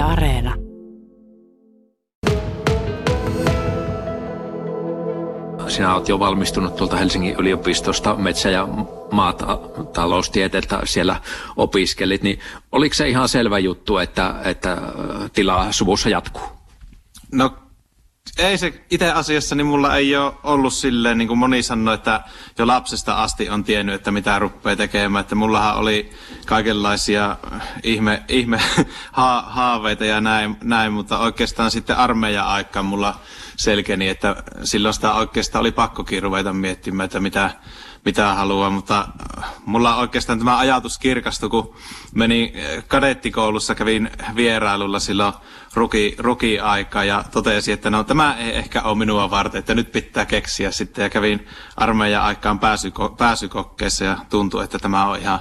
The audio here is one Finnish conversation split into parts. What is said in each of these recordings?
Yle Areena. Sinä olet jo valmistunut tuolta Helsingin yliopistosta metsä- ja maataloustieteeltä siellä opiskelit, niin oliko se ihan selvä juttu, että, että tilaa suvussa jatkuu? No ei se itse asiassa, niin mulla ei ole ollut silleen, niin kuin moni sanoi, että jo lapsesta asti on tiennyt, että mitä rupeaa tekemään. Että mullahan oli kaikenlaisia ihme, ihme ha, haaveita ja näin, näin, mutta oikeastaan sitten armeijan aikaan mulla selkeni, että silloin sitä oikeastaan oli pakkokin ruveta miettimään, että mitä, mitä haluaa, mutta mulla oikeastaan tämä ajatus kirkastui, kun menin kadettikoulussa, kävin vierailulla silloin ruki, ruki-aika ja totesin, että no tämä ei ehkä ole minua varten, että nyt pitää keksiä sitten ja kävin armeijan aikaan pääsyko, pääsykokkeessa ja tuntui, että tämä on ihan,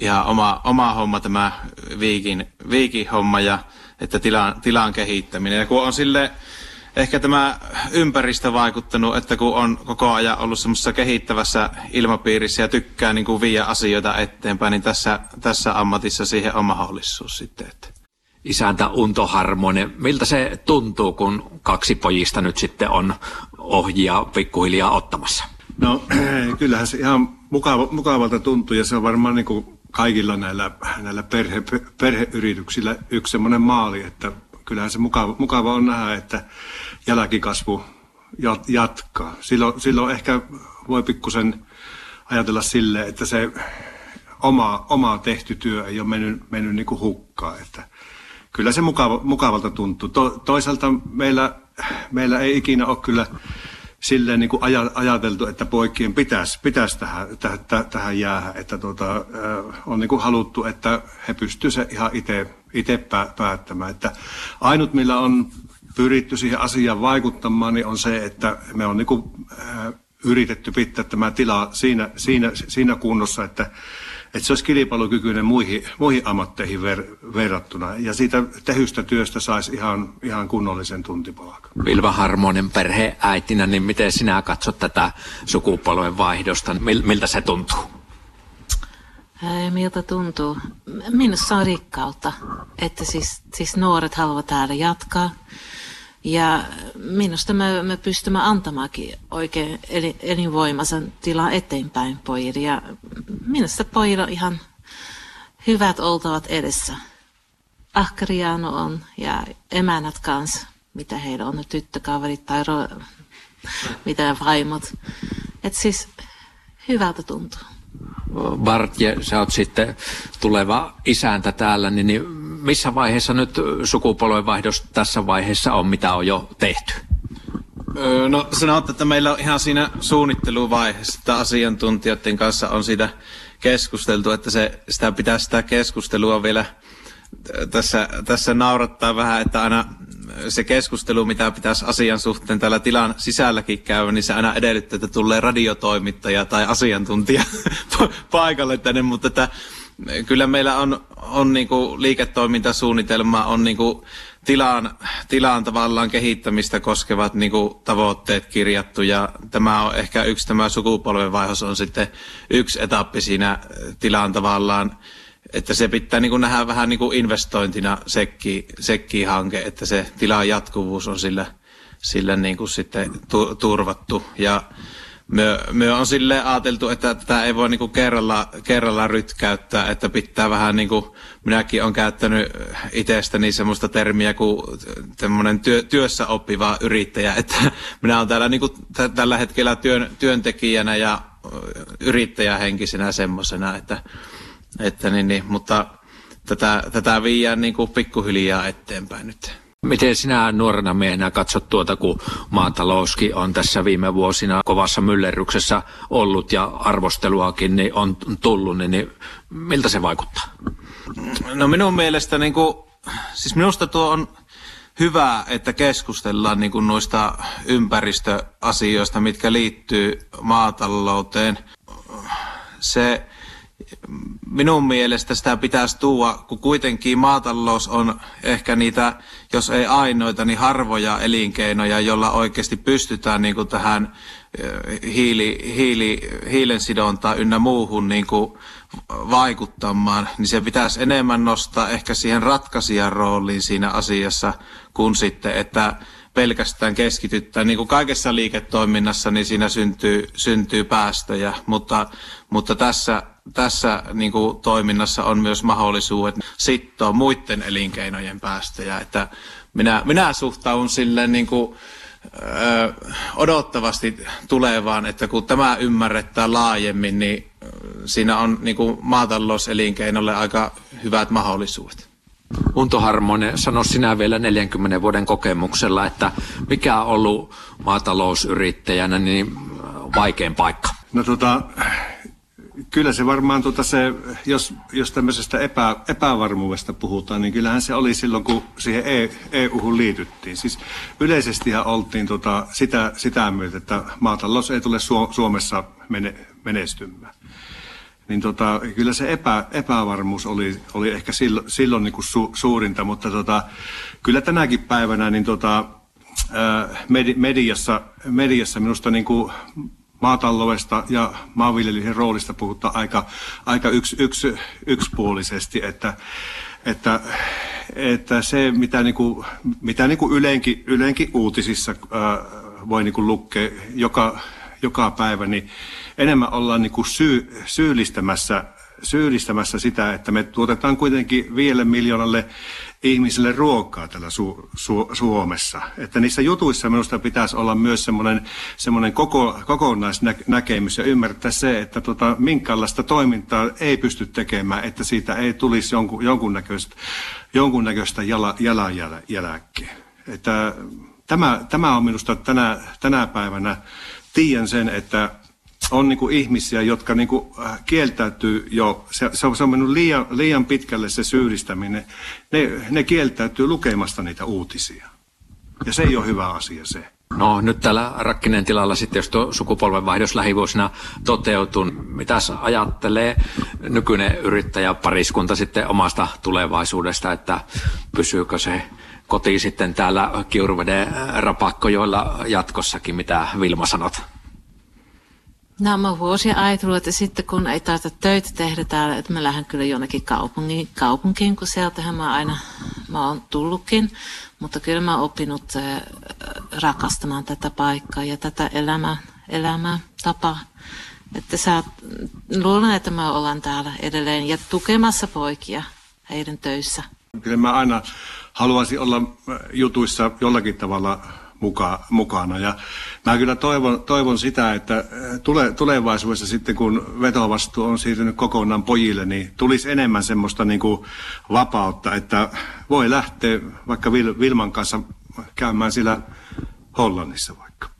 ihan oma, oma homma tämä viikin, viikin homma ja että tilan, tilan kehittäminen. Ja kun on sille ehkä tämä ympäristö vaikuttanut, että kun on koko ajan ollut semmoisessa kehittävässä ilmapiirissä ja tykkää niin kuin viiä asioita eteenpäin, niin tässä, tässä ammatissa siihen on mahdollisuus sitten. Että. Isäntä Unto Harmonen, miltä se tuntuu, kun kaksi pojista nyt sitten on ohjia pikkuhiljaa ottamassa? No kyllähän se ihan mukava, mukavalta tuntuu ja se on varmaan niin kuin kaikilla näillä, näillä perhe, perheyrityksillä yksi semmoinen maali, että kyllähän se mukava, mukava on nähdä, että jälkikasvu jatkaa. Silloin, silloin ehkä voi pikkusen ajatella sille, että se oma, oma tehty työ ei ole mennyt, mennyt niin hukkaan. Että kyllä se mukava, mukavalta tuntuu. To, toisaalta meillä, meillä ei ikinä ole kyllä silleen niin kuin ajateltu, että poikien pitäisi, pitäisi tähän, tähän, tähän jäädä. Että tuota, on niin kuin haluttu, että he pystyisivät ihan itse päättämään. Että ainut, millä on pyritty siihen asiaan vaikuttamaan, niin on se, että me on niin kuin, äh, yritetty pitää tämä tila siinä, siinä, siinä kunnossa, että, että se olisi kilpailukykyinen muihin, muihin ammatteihin ver, verrattuna. Ja siitä tehystä työstä saisi ihan, ihan kunnollisen tuntipalkan. Vilva Harmonen perheäitinä, niin miten sinä katsot tätä sukupolven vaihdosta? Miltä se tuntuu? Miltä tuntuu? Minusta on rikkautta, että siis, siis nuoret haluavat täällä jatkaa. Ja minusta me, me pystymme antamaankin oikein elinvoimaisen tilan eteenpäin pojille. Ja minusta pojilla on ihan hyvät oltavat edessä. Ahkariano on ja emänät kanssa, mitä heillä on, tyttökaverit tai ro, mitä vaimot. Että siis hyvältä tuntuu. Bartje, sä oot sitten tuleva isäntä täällä, niin, niin missä vaiheessa nyt sukupolvenvaihdos tässä vaiheessa on, mitä on jo tehty? No sanot, että meillä on ihan siinä suunnitteluvaiheessa, että asiantuntijoiden kanssa on siitä keskusteltu, että se, sitä pitää sitä keskustelua vielä tässä, tässä naurattaa vähän, että aina se keskustelu, mitä pitäisi asian suhteen täällä tilan sisälläkin käydä, niin se aina edellyttää, että tulee radiotoimittaja tai asiantuntija paikalle tänne, mutta että kyllä meillä on, on niinku liiketoimintasuunnitelma, on niinku tilaan, tilaan tavallaan kehittämistä koskevat niinku tavoitteet kirjattu ja tämä on ehkä yksi tämä sukupolvenvaihos on sitten yksi etappi siinä tilaan tavallaan että se pitää niin kuin nähdä vähän niin kuin investointina sekki, sekki hanke, että se tilan jatkuvuus on sillä, sillä niin kuin sitten tu, turvattu. Ja me, me on sille ajateltu, että tätä ei voi niin kuin kerralla, kerralla rytkäyttää, että pitää vähän niin kuin, minäkin olen käyttänyt itsestäni semmoista termiä kuin tämmöinen työ, työssä oppiva yrittäjä, että minä olen täällä niin kuin t- tällä hetkellä työn, työntekijänä ja yrittäjähenkisenä semmoisena, että että niin, niin, mutta tätä, tätä viiään niin kuin pikkuhiljaa eteenpäin nyt. Miten sinä nuorena miehenä katsot tuota, kun maatalouskin on tässä viime vuosina kovassa myllerryksessä ollut ja arvosteluakin niin on tullut, niin, niin miltä se vaikuttaa? No minun mielestä, niin kuin, siis minusta tuo on hyvä, että keskustellaan niin kuin noista ympäristöasioista, mitkä liittyy maatalouteen. Se minun mielestä sitä pitäisi tuua, kun kuitenkin maatalous on ehkä niitä, jos ei ainoita, niin harvoja elinkeinoja, jolla oikeasti pystytään niin kuin tähän hiili, hiili, hiilensidontaan ynnä muuhun niin kuin vaikuttamaan, niin se pitäisi enemmän nostaa ehkä siihen ratkaisijan rooliin siinä asiassa, kun sitten, että pelkästään keskityttää. Niin kuin kaikessa liiketoiminnassa, niin siinä syntyy, syntyy päästöjä, mutta, mutta tässä, tässä niin kuin toiminnassa on myös mahdollisuudet sittoa muiden elinkeinojen päästöjä. Että minä, minä suhtaudun silleen niin kuin, ö, odottavasti tulevaan, että kun tämä ymmärretään laajemmin, niin siinä on niin kuin maatalouselinkeinolle aika hyvät mahdollisuudet. Unto Harmonen, sano sinä vielä 40 vuoden kokemuksella, että mikä on ollut maatalousyrittäjänä niin vaikein paikka? No tota, kyllä se varmaan, tuota se, jos, jos tämmöisestä epä, epävarmuudesta puhutaan, niin kyllähän se oli silloin, kun siihen EU-hun liityttiin. Siis yleisestihän oltiin tota, sitä, sitä myötä, että maatalous ei tule Suomessa mene, menestymään niin tota, kyllä se epä, epävarmuus oli, oli ehkä silloin, silloin niin kuin su, suurinta, mutta tota, kyllä tänäkin päivänä niin tota, mediassa, mediassa minusta niin kuin maataloudesta ja maanviljelyn roolista puhutaan aika, aika yks, yks, yksipuolisesti, että, että, että se mitä, niin mitä niin kuin yleenkin, yleenkin uutisissa ää, voi niin lukea joka, joka päivä, niin enemmän ollaan niin syy, syyllistämässä, syyllistämässä sitä, että me tuotetaan kuitenkin viidelle miljoonalle ihmisille ruokaa täällä Su- Su- Suomessa. Että niissä jutuissa minusta pitäisi olla myös semmoinen, semmoinen koko, kokonaisnäkemys ja ymmärtää se, että tota, minkälaista toimintaa ei pysty tekemään, että siitä ei tulisi jonkun, jonkunnäköistä, jonkunnäköistä jala, jalanjälkeä. Että tämä, tämä on minusta tänä, tänä päivänä, tiedän sen, että on niin kuin ihmisiä, jotka niin kuin äh, kieltäytyy jo, se, se on, mennyt liian, liian pitkälle se syyllistäminen, ne, ne kieltäytyy lukemasta niitä uutisia. Ja se ei ole hyvä asia se. No nyt täällä Rakkinen tilalla sitten, jos tuo sukupolvenvaihdos lähivuosina toteutuu, mitä ajattelee nykyinen yrittäjäpariskunta sitten omasta tulevaisuudesta, että pysyykö se koti sitten täällä Kiuruveden rapakkojoilla jatkossakin, mitä Vilma sanot? No mä vuosia ajatellut, että sitten kun ei tarvitse töitä tehdä täällä, että mä lähden kyllä jonnekin kaupunkiin, kaupunkiin kun sieltähän mä aina mä oon tullutkin. Mutta kyllä mä oon oppinut äh, rakastamaan tätä paikkaa ja tätä elämää, elämää tapaa. Että sä, luulen, että me ollaan täällä edelleen ja tukemassa poikia heidän töissä. Kyllä mä aina haluaisin olla jutuissa jollakin tavalla muka, mukana. Ja mä kyllä toivon, toivon sitä, että äh, tule, tulevaisuudessa sitten kun vetovastuu on siirtynyt kokonaan pojille, niin tulisi enemmän semmoista niin kuin vapautta, että voi lähteä vaikka Vilman kanssa käymään siellä Hollannissa vaikka.